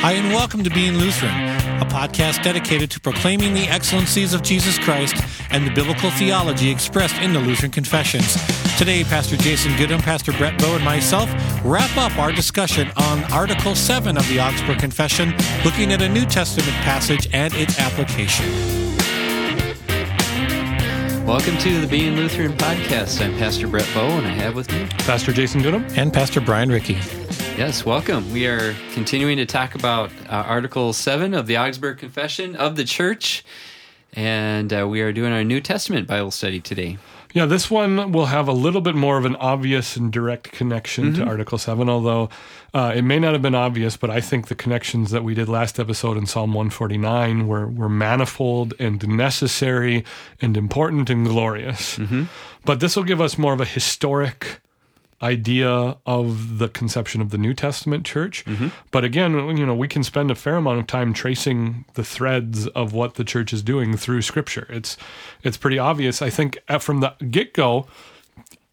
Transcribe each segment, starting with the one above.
Hi, and welcome to Being Lutheran, a podcast dedicated to proclaiming the excellencies of Jesus Christ and the biblical theology expressed in the Lutheran Confessions. Today, Pastor Jason Goodham, Pastor Brett Bow, and myself wrap up our discussion on Article 7 of the Augsburg Confession, looking at a New Testament passage and its application. Welcome to the Being Lutheran podcast. I'm Pastor Brett Bow, and I have with me Pastor Jason Goodham and Pastor Brian Ricky. Yes, welcome. We are continuing to talk about uh, Article 7 of the Augsburg Confession of the Church, and uh, we are doing our New Testament Bible study today. Yeah, this one will have a little bit more of an obvious and direct connection mm-hmm. to Article 7, although uh, it may not have been obvious, but I think the connections that we did last episode in Psalm 149 were, were manifold and necessary and important and glorious. Mm-hmm. But this will give us more of a historic idea of the conception of the New Testament church. Mm-hmm. But again, you know, we can spend a fair amount of time tracing the threads of what the church is doing through Scripture. It's it's pretty obvious. I think from the get go.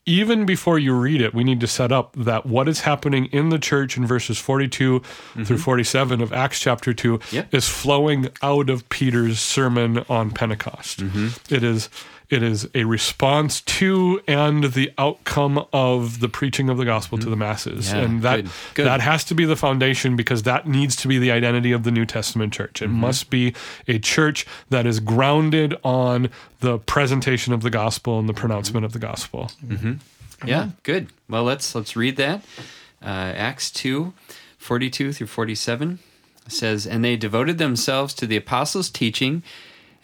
Even before you read it, we need to set up that what is happening in the church in verses 42 mm-hmm. through 47 of Acts chapter 2 yep. is flowing out of Peter's sermon on Pentecost. Mm-hmm. It is it is a response to and the outcome of the preaching of the gospel mm-hmm. to the masses. Yeah, and that good, good. that has to be the foundation because that needs to be the identity of the New Testament church. It mm-hmm. must be a church that is grounded on the presentation of the gospel and the pronouncement of the gospel. Mm-hmm. Yeah, good. Well, let's let's read that. Uh, Acts 2, 42 through 47 says, And they devoted themselves to the apostles' teaching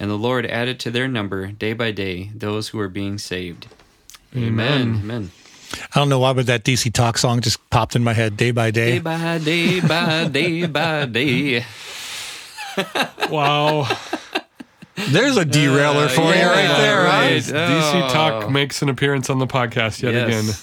And the Lord added to their number day by day those who were being saved. Amen. Amen. I don't know why, but that DC Talk song just popped in my head day by day. Day by day, by day by day. wow. There's a derailer uh, for yeah, you right there, right? right? DC Talk oh. makes an appearance on the podcast yet yes. again.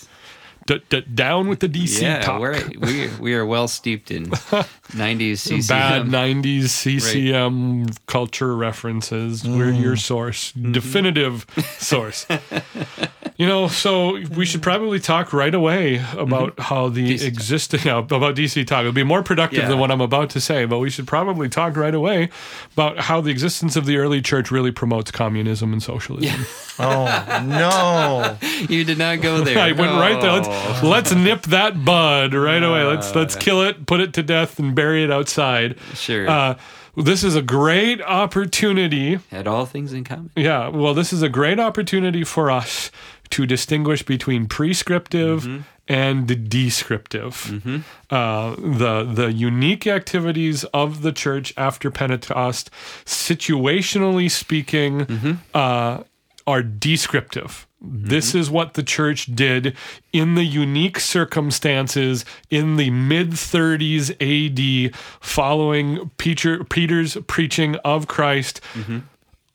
D- d- down with the DC yeah, talk. We're, we we are well steeped in 90s CCM. Bad 90s CCM right. culture references. Mm. We're your source, mm-hmm. definitive source. You know, so we should probably talk right away about mm-hmm. how the DC existing you know, about DC talk. It'll be more productive yeah. than what I'm about to say, but we should probably talk right away about how the existence of the early church really promotes communism and socialism. Yeah. oh no, you did not go there. I went oh. right there. Let's, let's nip that bud right away. Let's let's kill it, put it to death, and bury it outside. Sure. Uh, this is a great opportunity. Had all things in common. Yeah. Well, this is a great opportunity for us to distinguish between prescriptive mm-hmm. and descriptive. Mm-hmm. Uh, the the unique activities of the church after Pentecost, situationally speaking, mm-hmm. uh, are descriptive. Mm-hmm. This is what the church did in the unique circumstances in the mid 30s AD following Peter, Peter's preaching of Christ mm-hmm.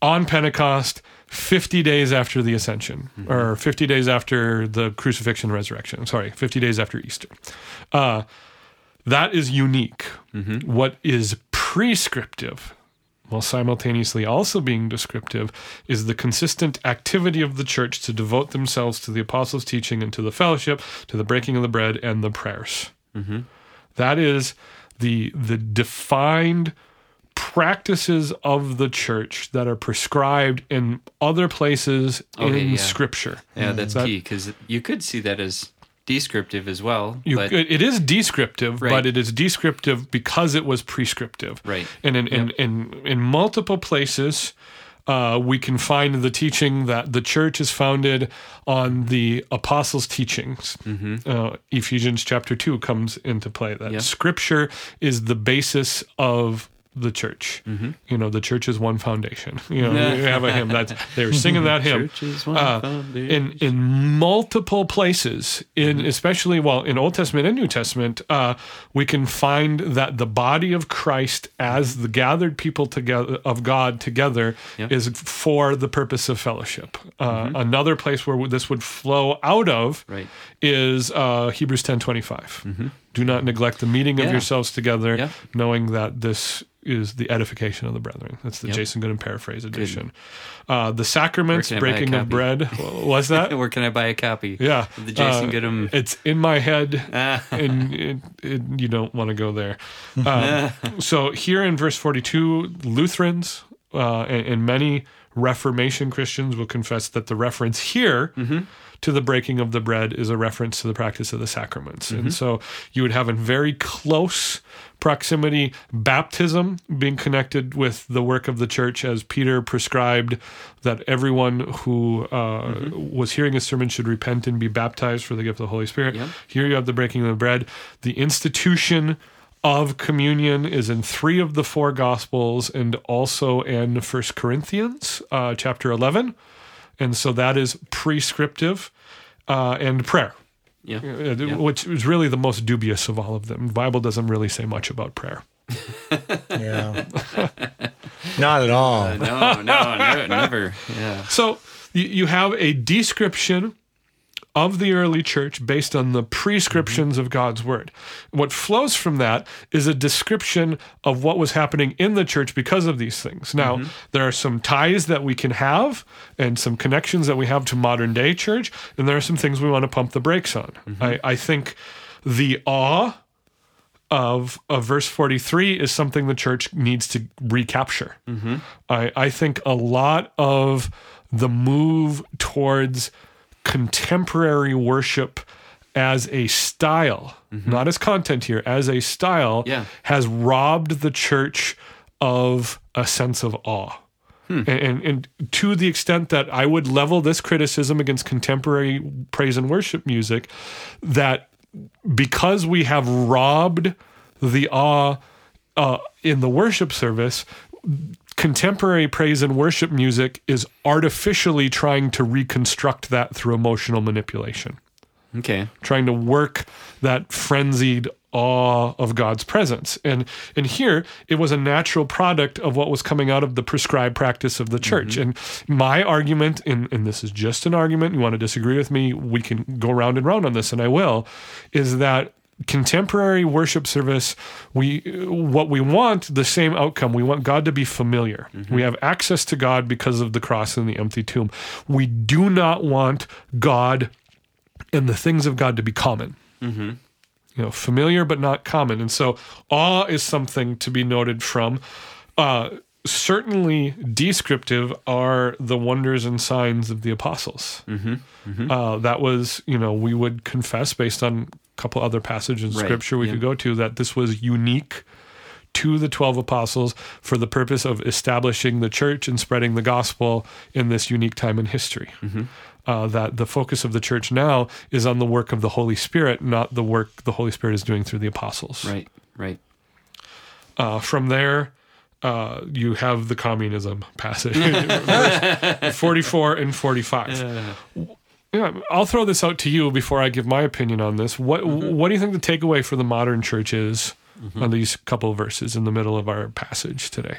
on Pentecost 50 days after the ascension mm-hmm. or 50 days after the crucifixion and resurrection sorry 50 days after easter uh, that is unique mm-hmm. what is prescriptive while simultaneously also being descriptive is the consistent activity of the church to devote themselves to the apostles' teaching and to the fellowship, to the breaking of the bread and the prayers. Mm-hmm. That is the the defined practices of the church that are prescribed in other places okay, in yeah. Scripture. Yeah, that's that, key because you could see that as descriptive as well. You, but, it is descriptive, right. but it is descriptive because it was prescriptive. Right. And in, yep. in, in, in multiple places, uh, we can find the teaching that the church is founded on the apostles' teachings. Mm-hmm. Uh, Ephesians chapter 2 comes into play that yep. scripture is the basis of the church. You know, the church is one foundation. You know, we have a hymn that's they were singing that hymn Church is one Uh, foundation. in in multiple places in especially well in Old Testament and New Testament uh, we can find that the body of Christ as the gathered people together of God together Yep. is for the purpose of fellowship. Uh, Another place where this would flow out of Right. is uh, Hebrews ten twenty Do not neglect the meeting of yourselves together, Yep. knowing that this is the edification of the brethren. That's the Yep. Jason Goodham paraphrase edition. Uh, the sacraments, Where can I buy a breaking of bread. Was that? Where can I buy a copy? Yeah, the Jason Uh, Goodham. It's in my head, Ah. and it, it, you don't want to go there. Um, so here in verse forty-two, Lutherans uh, and, and many Reformation Christians will confess that the reference here. Mm-hmm. To the breaking of the bread is a reference to the practice of the sacraments. Mm-hmm. And so you would have in very close proximity baptism being connected with the work of the church as Peter prescribed that everyone who uh, Mm-hmm. was hearing his sermon should repent and be baptized for the gift of the Holy Spirit. Yep. Here you have the breaking of the bread. The institution of communion is in three of the four gospels and also in First Corinthians uh, chapter 11. And so that is prescriptive uh, and prayer. Yeah. Uh, Which is really the most dubious of all of them. The Bible doesn't really say much about prayer. Yeah. Not at all. Uh, no, no, no, never. Yeah. So you, you have a description of the early church based on the prescriptions of God's word. What flows from that is a description of what was happening in the church because of these things. Now, mm-hmm. there are some ties that we can have and some connections that we have to modern day church, and there are some things we want to pump the brakes on. Mm-hmm. I, I think the awe of, of verse 43 is something the church needs to recapture. Mm-hmm. I, I think a lot of the move towards contemporary worship as a style, not as content here, as a style, Yeah. has robbed the church of a sense of awe. And, and, and to the extent that I would level this criticism against contemporary praise and worship music, that because we have robbed the awe uh, in the worship service, contemporary praise and worship music is artificially trying to reconstruct that through emotional manipulation, Okay. trying to work that frenzied awe of God's presence. And and here it was a natural product of what was coming out of the prescribed practice of the church. Mm-hmm. And my argument, and, and this is just an argument, you want to disagree with me, we can go round and round on this, and I will, is that contemporary worship service we what we want the same outcome. We want god to be familiar. We have access to god because of the cross and the empty tomb. We do not want god and the things of god to be common. You know familiar but not common. And so awe is something to be noted from uh certainly descriptive are the wonders and signs of the apostles uh, that was you know we would confess based on a couple other passages in Right, scripture we yeah. could go to that this was unique to the 12 apostles for the purpose of establishing the church and spreading the gospel in this unique time in history. Mm-hmm. Uh, that the focus of the church now is on the work of the Holy Spirit, not the work the Holy Spirit is doing through the apostles. Right. Right. Uh, from there, uh, you have the communism passage, 44 and 45. Yeah, I'll throw this out to you before I give my opinion on this. What What do you think the takeaway for the modern church is on these couple of verses in the middle of our passage today?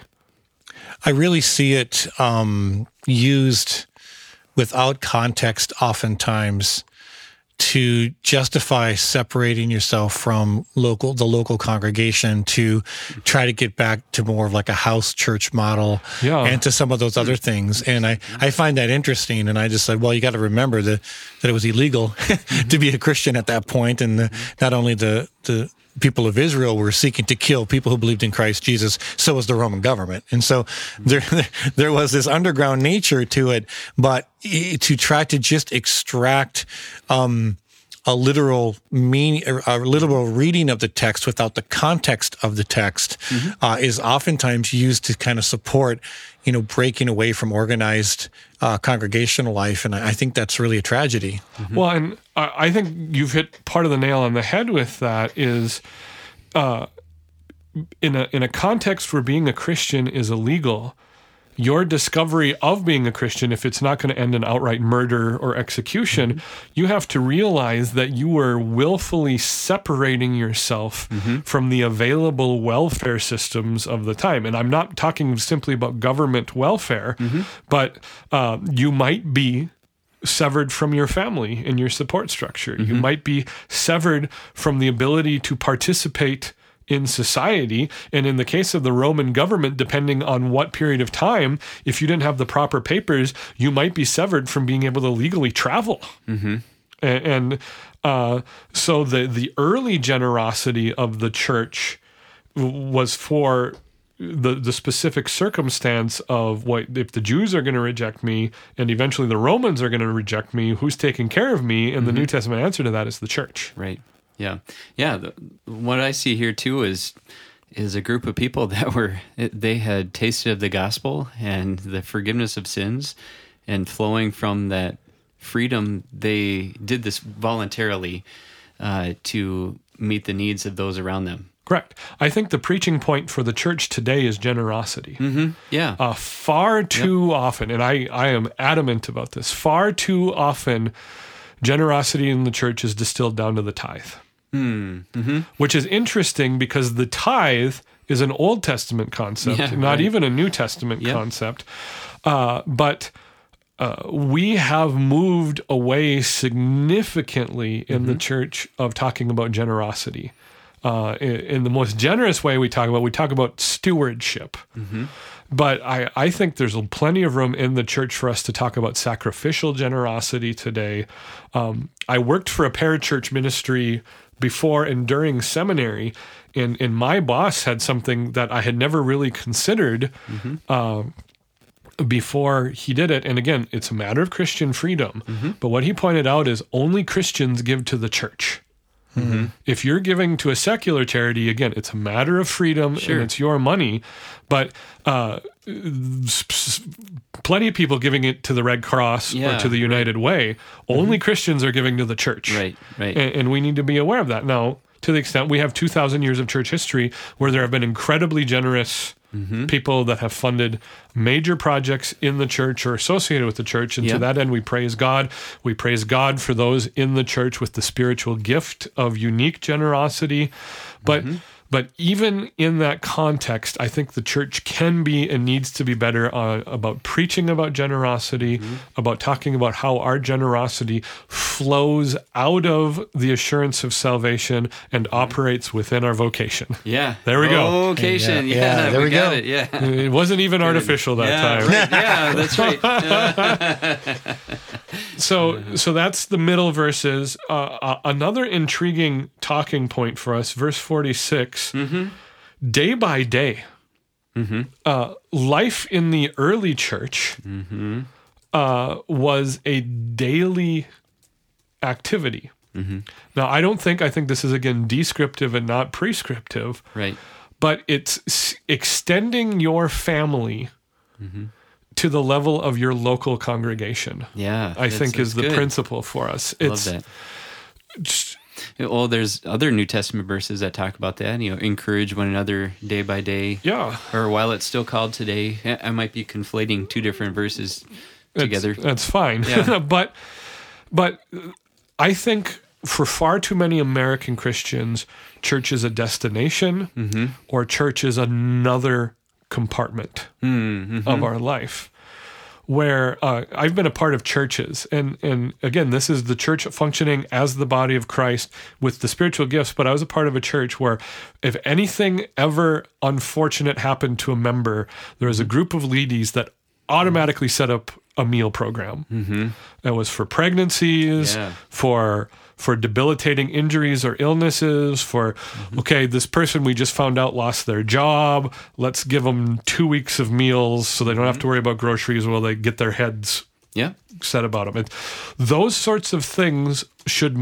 I really see it um, used without context, oftentimes, to justify separating yourself from local the local congregation to try to get back to more of like a house church model Yeah. and to some of those other things. And I, I find that interesting. And I just said well you got to remember that that it was illegal to be a Christian at that point. And the, not only the the people of Israel were seeking to kill people who believed in Christ Jesus so was the Roman government. And so there there was this underground nature to it but to try to just extract um a literal meaning, a literal reading of the text without the context of the text uh, is oftentimes used to kind of support, you know, breaking away from organized uh, congregational life, and I think that's really a tragedy. Well, and I I think you've hit part of the nail on the head with that is uh, in a in a context where being a Christian is illegal, your discovery of being a Christian, if it's not going to end in outright murder or execution, mm-hmm. you have to realize that you were willfully separating yourself mm-hmm. from the available welfare systems of the time. And I'm not talking simply about government welfare, mm-hmm. but uh, you might be severed from your family and your support structure. You mm-hmm. might be severed from the ability to participate in society. And in the case of the Roman government, depending on what period of time, if you didn't have the proper papers, you might be severed from being able to legally travel. Mm-hmm. And, and uh, so the the early generosity of the church was for the the specific circumstance of what if the Jews are going to reject me and eventually the Romans are going to reject me, who's taking care of me? And mm-hmm. the New Testament answer to that is the church. Right. Yeah, yeah. The, what I see here too is is a group of people that were they had tasted of the gospel and the forgiveness of sins, and flowing from that freedom, they did this voluntarily uh, to meet the needs of those around them. Correct. I think the preaching point for the church today is generosity. Mm-hmm. Yeah. Uh, far too yep. often, and I, I am adamant about this, far too often, generosity in the church is distilled down to the tithe. Mm, mm-hmm. Which is interesting because the tithe is an Old Testament concept, yeah, not right. even a New Testament yep. concept. Uh, but uh, we have moved away significantly in mm-hmm. the church of talking about generosity. Uh, in, in, the most generous way we talk about, we talk about stewardship. Mm-hmm. But I, I think there's plenty of room in the church for us to talk about sacrificial generosity today. Um, I worked for a parachurch ministry before and during seminary, and and my boss had something that I had never really considered. Mm-hmm. Uh, before he did it, and again, it's a matter of Christian freedom. Mm-hmm. But what he pointed out is only Christians give to the church. Mm-hmm. If you're giving to a secular charity, again, it's a matter of freedom sure. and it's your money. But uh, plenty of people giving it to the Red Cross yeah, or to the United right. Way. Only mm-hmm. Christians are giving to the church. Right, right. And, and, we need to be aware of that. Now, to the extent we have 2,000 years of church history where there have been incredibly generous mm-hmm. people that have funded major projects in the church or associated with the church. And yep. to that end, we praise God. We praise God for those in the church with the spiritual gift of unique generosity. But mm-hmm. But even in that context, I think the church can be and needs to be better uh, about preaching about generosity, mm-hmm. about talking about how our generosity flows out of the assurance of salvation and mm-hmm. operates within our vocation. Yeah. There we go. Vocation. Yeah. yeah. yeah. there we, we go. It. Yeah. It wasn't even Good. artificial that yeah, time. Right. yeah, that's right. so, so that's the middle verses. Uh, uh, another intriguing talking point for us, verse 46 mm-hmm. day by day. Mm-hmm. Uh, life in the early church mm-hmm. uh, was a daily activity. Mm-hmm. Now, I don't think, I think this is again descriptive and not prescriptive. Right. But it's extending your family mm-hmm. To the level of your local congregation. Yeah. I think is the good. principle for us. It's, love that well, there's other New Testament verses that talk about that. You know, encourage one another day by day. Yeah. Or while it's still called today. I might be conflating two different verses together. That's, that's fine. Yeah. but but I think for far too many American Christians, church is a destination mm-hmm. or church is another compartment mm-hmm. of our life where uh, I've been a part of churches, and and again, this is the church functioning as the body of Christ with the spiritual gifts. But I was a part of a church where, if anything ever unfortunate happened to a member, there was a group of ladies that automatically set up a meal program. Mm-hmm. That was for pregnancies, yeah. for for debilitating injuries or illnesses, for, mm-hmm. okay, this person we just found out lost their job. Let's give them two weeks of meals so they don't have to mm-hmm. worry about groceries while they get their heads yeah. set about them. And those sorts of things should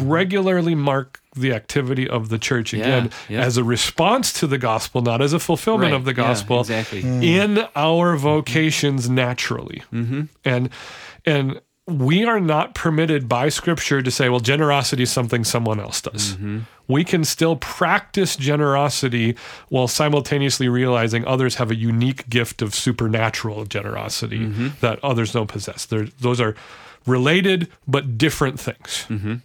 regularly mark the activity of the church again yeah, yeah. as a response to the gospel, not as a fulfillment right. of the gospel. Yeah, exactly. In our vocations naturally. Mm-hmm. And and we are not permitted by scripture to say, well, generosity is something someone else does. Mm-hmm. We can still practice generosity while simultaneously realizing others have a unique gift of supernatural generosity mm-hmm. that others don't possess. They're, those are related but different things. Mm-hmm.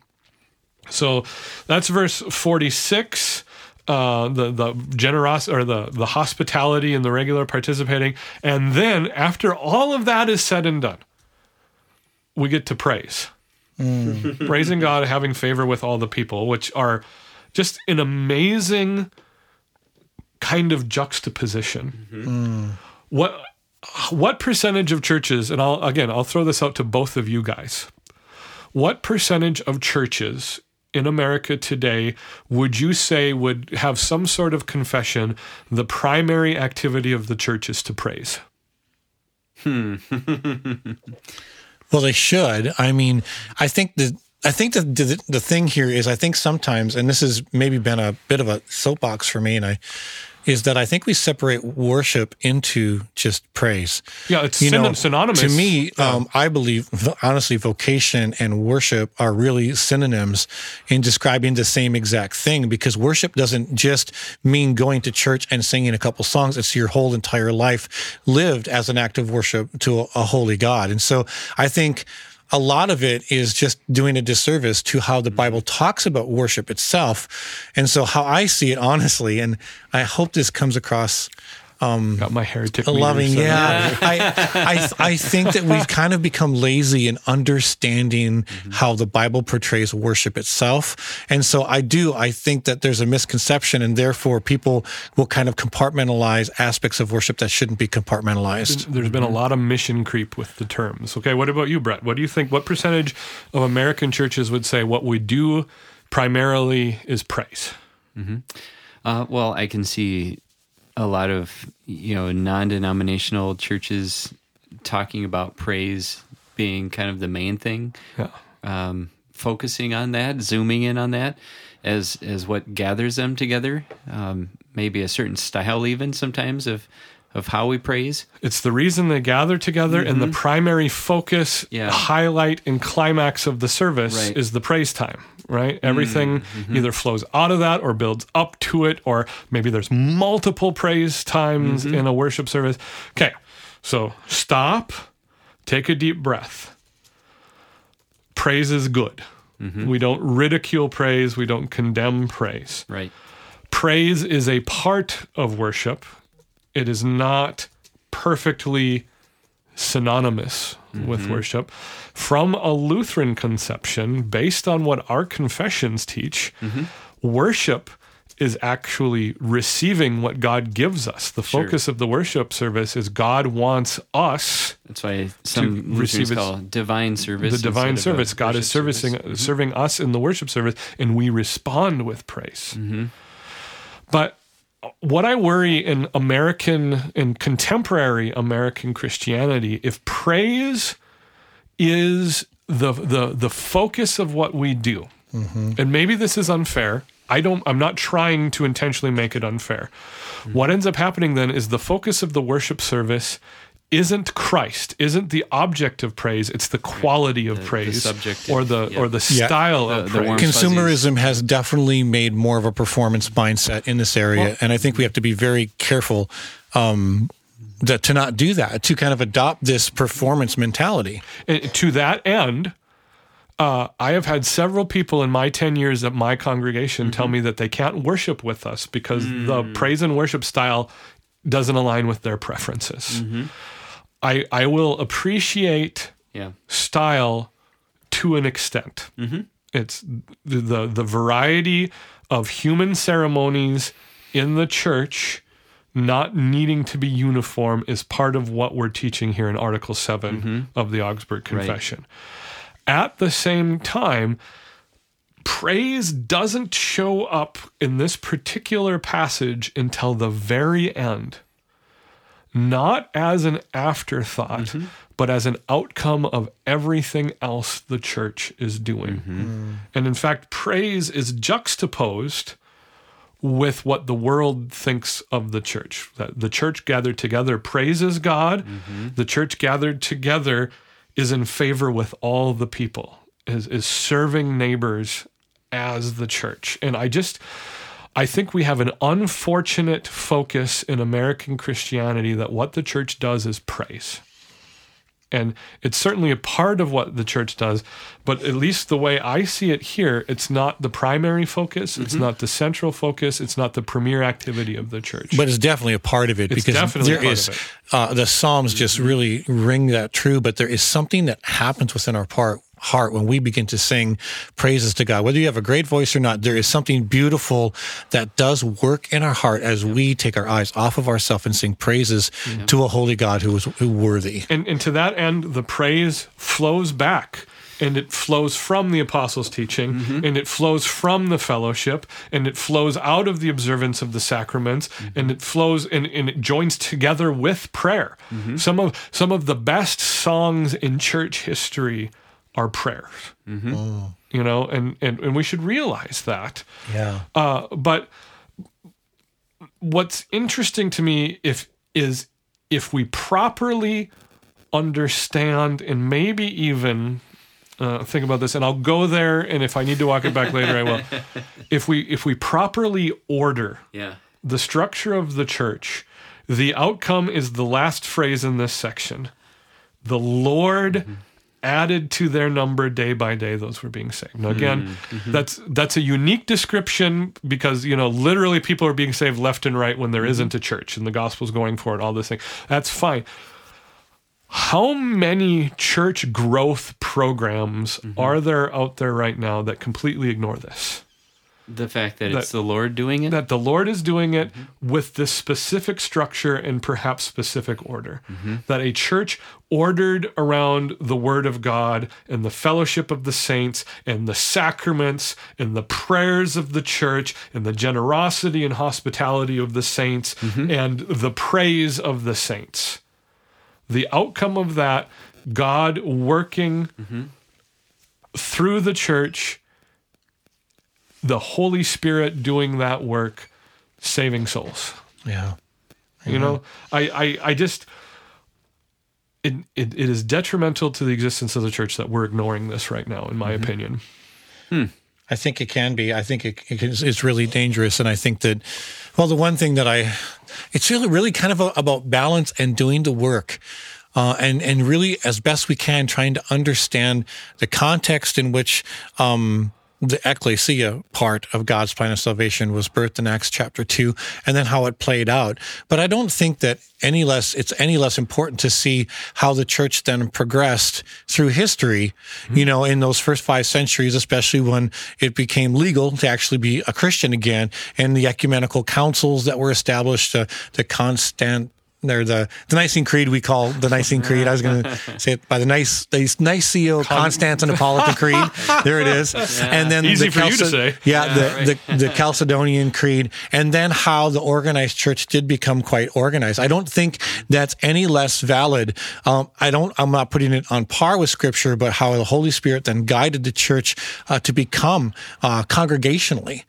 So that's verse 46. Uh, the the generos or the the hospitality and the regular participating, and then after all of that is said and done, we get to praise, mm. praising God, having favor with all the people, which are just an amazing kind of juxtaposition. Mm-hmm. What what percentage of churches, and I'll again I'll throw this out to both of you guys. What percentage of churches in America today would you say would have some sort of confession the primary activity of the church is to praise? Well, they should. I mean, I think the I think the, the the thing here is I think sometimes, and this has maybe been a bit of a soapbox for me, and I is that I think we separate worship into just praise. Yeah, it's You know, synonymous. To me, um, I believe honestly, vocation and worship are really synonyms in describing the same exact thing. Because worship doesn't just mean going to church and singing a couple songs; it's your whole entire life lived as an act of worship to a, a holy God. And so, I think a lot of it is just doing a disservice to how the mm-hmm. Bible talks about worship itself. And so, how I see it, honestly, and I hope this comes across Um, got my heretic. loving. set. Yeah, I, I, I think that we've kind of become lazy in understanding mm-hmm. how the Bible portrays worship itself, and so I do. I think that there's a misconception, and therefore people will kind of compartmentalize aspects of worship that shouldn't be compartmentalized. There's been a mm-hmm. lot of mission creep with the terms. Okay, what about you, Brett? What do you think? What percentage of American churches would say what we do primarily is praise? Mm-hmm. Uh, well, I can see a lot of you know non-denominational churches talking about praise being kind of the main thing, Yeah. um, focusing on that, zooming in on that as as what gathers them together. Um, maybe a certain style, even sometimes of of how we praise. It's the reason they gather together, and the primary focus, Yeah. highlight, and climax of the service Right. is the praise time, right? Everything mm-hmm. Mm-hmm. either flows out of that or builds up to it, or maybe there's multiple praise times mm-hmm. in a worship service. Okay, so stop, take a deep breath. Praise is good. We don't ridicule praise, we don't condemn praise Right. praise is a part of worship. It is not perfectly synonymous with worship. From a Lutheran conception, based on what our confessions teach, worship is actually receiving what God gives us. The Sure. focus of the worship service is God wants us That's why some receive call divine service. the divine instead of a service. God is servicing service. Mm-hmm. serving us in the worship service, and we respond with praise. Mm-hmm. But what I worry in American in contemporary American Christianity, if praise is the the the focus of what we do, mm-hmm. and maybe this is unfair. I don't. I'm not trying to intentionally make it unfair. Mm-hmm. What ends up happening then is the focus of the worship service isn't Christ, isn't the object of praise. It's the quality of The- the praise, subject or the yeah. or the style The- of the praise. warm Consumerism has definitely made more of a performance mindset in this area, Well- and I think we have to be very careful um, that to not do that, to kind of adopt this performance mentality. And to that end, uh, I have had several people in my 10 years at my congregation tell me that they can't worship with us because the praise and worship style doesn't align with their preferences. I, I will appreciate Yeah. style to an extent. Mm-hmm. It's the, the the variety of human ceremonies in the church not needing to be uniform is part of what we're teaching here in Article 7 mm-hmm. of the Augsburg Confession. At the same time, praise doesn't show up in this particular passage until the very end not as an afterthought, mm-hmm. but as an outcome of everything else the church is doing. Mm-hmm. Mm. And in fact, praise is juxtaposed with what the world thinks of the church. That the church gathered together praises God, mm-hmm. the church gathered together is in favor with all the people, is, is serving neighbors as the church. And I just, I think we have an unfortunate focus in American Christianity that what the church does is praise. And it's certainly a part of what the church does, but at least the way I see it here, it's not the primary focus, it's not the central focus, it's not the premier activity of the church. But it's definitely a part of it It's because part is of it. uh, the Psalms just really ring that true. But there is something that happens within our part heart when we begin to sing praises to God. Whether you have a great voice or not, there is something beautiful that does work in our heart as we take our eyes off of ourselves and sing praises to a holy God who is who worthy. and, and to that end, the praise flows back. And it flows from the apostles' teaching, Mm-hmm. and it flows from the fellowship, and it flows out of the observance of the sacraments, Mm-hmm. and it flows and, and it joins together with prayer. Mm-hmm. Some of some of the best songs in church history are prayers. Oh. You know, and, and and we should realize that. Yeah. Uh, but what's interesting to me if is if we properly understand and maybe even uh, think about this, and I'll go there, and if I need to walk it back later, I will. If we if we properly order Yeah. the structure of the church, the outcome is the last phrase in this section. The Lord added to their number day by day those were being saved. Now again, hmm. mm-hmm. that's that's a unique description because you know literally people are being saved left and right when there mm-hmm. not a church and the gospel's going for it, all this thing. That's fine. How many church growth programs mm-hmm. are there out there right now that completely ignore this? The fact that, That- it's the Lord doing it. that the Lord is doing it mm-hmm. with this specific structure and perhaps specific order. Mm-hmm. That a church ordered around the Word of God and the fellowship of the saints and the sacraments and the prayers of the church and the generosity and hospitality of the saints mm-hmm. and the praise of the saints. The outcome of that, God working through the church the Holy Spirit doing that work, saving souls. Yeah. You know, I, I, I just, it, it, it is detrimental to the existence of the church that we're ignoring this right now, in my opinion. I think it can be. I think it, it is, it's really dangerous, and I think that, well, the one thing that I, it's really, really kind of a, about balance and doing the work, uh, and and really as best we can, trying to understand the context in which. Um, the ecclesia part of God's plan of salvation was birthed in Acts chapter two, and then how it played out. But I don't think that any less it's any less important to see how the church then progressed through history. You know, in those first five centuries, especially when it became legal to actually be a Christian again, and the ecumenical councils that were established, uh, the constant. They're the the Nicene Creed we call the Nicene Creed. I was going to say it by the nice the Niceno Constantinopolitan Creed. There it is. And then Easy the for you to say. Yeah, Yeah, the, right. the the Chalcedonian Creed, and then how the organized church did become quite organized. I don't think that's any less valid. Um, I don't. I'm not putting it on par with Scripture, but how the Holy Spirit then guided the church uh, to become uh, congregationally,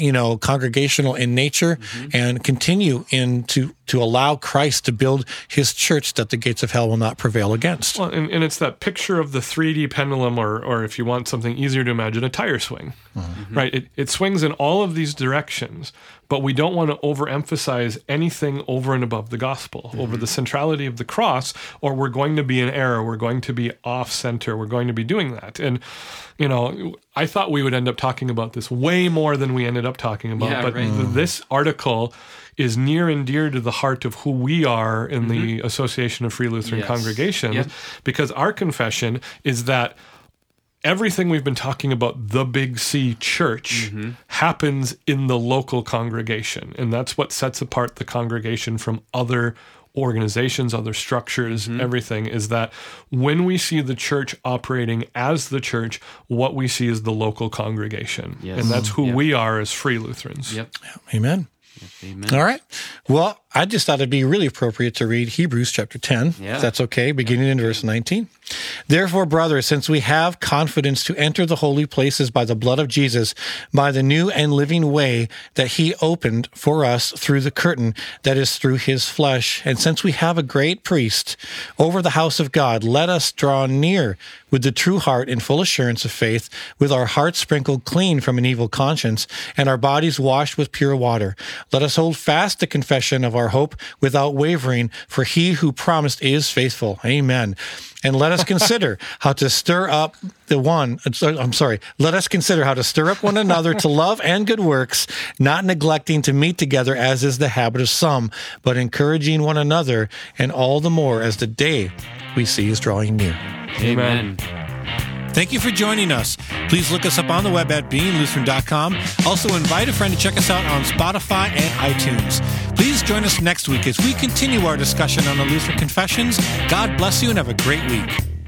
you know, congregational in nature, and continue in to to allow Christ to build His church that the gates of hell will not prevail against. Well, and, and it's that picture of the 3D pendulum, or, or if you want something easier to imagine, a tire swing, mm-hmm. right? It, it swings in all of these directions, but we don't want to overemphasize anything over and above the gospel, over mm-hmm. the centrality of the cross, or we're going to be in error. We're going to be off center. We're going to be doing that. And, you know, I thought we would end up talking about this way more than we ended up talking about, Yeah, but right. th- this article is near and dear to the heart of who we are in the mm-hmm. Association of Free Lutheran Yes. Congregations Yep. because our confession is that everything we've been talking about the big C church mm-hmm. happens in the local congregation and that's what sets apart the congregation from other organizations other structures mm-hmm. everything is that when we see the church operating as the church what we see is the local congregation Yes. and that's who Yep. we are as free lutherans Yep. Amen. Amen. All right. Well, I just thought it'd be really appropriate to read Hebrews chapter 10, Yeah. if that's okay, beginning in verse 19. Therefore, brothers, since we have confidence to enter the holy places by the blood of Jesus, by the new and living way that he opened for us through the curtain that is through his flesh, and since we have a great priest over the house of God, let us draw near with the true heart in full assurance of faith, with our hearts sprinkled clean from an evil conscience, and our bodies washed with pure water. Let us hold fast the confession of our hope without wavering, for he who promised is faithful. Amen. And let us consider how to stir up the one, uh, I'm sorry, let us consider how to stir up one another to love and good works, not neglecting to meet together as is the habit of some, but encouraging one another, and all the more as the day we see is drawing near. Amen. Thank you for joining us. Please look us up on the web at beinglutheran.com. Also, invite a friend to check us out on Spotify and iTunes. Please join us next week as we continue our discussion on the Lutheran Confessions. God bless you and have a great week.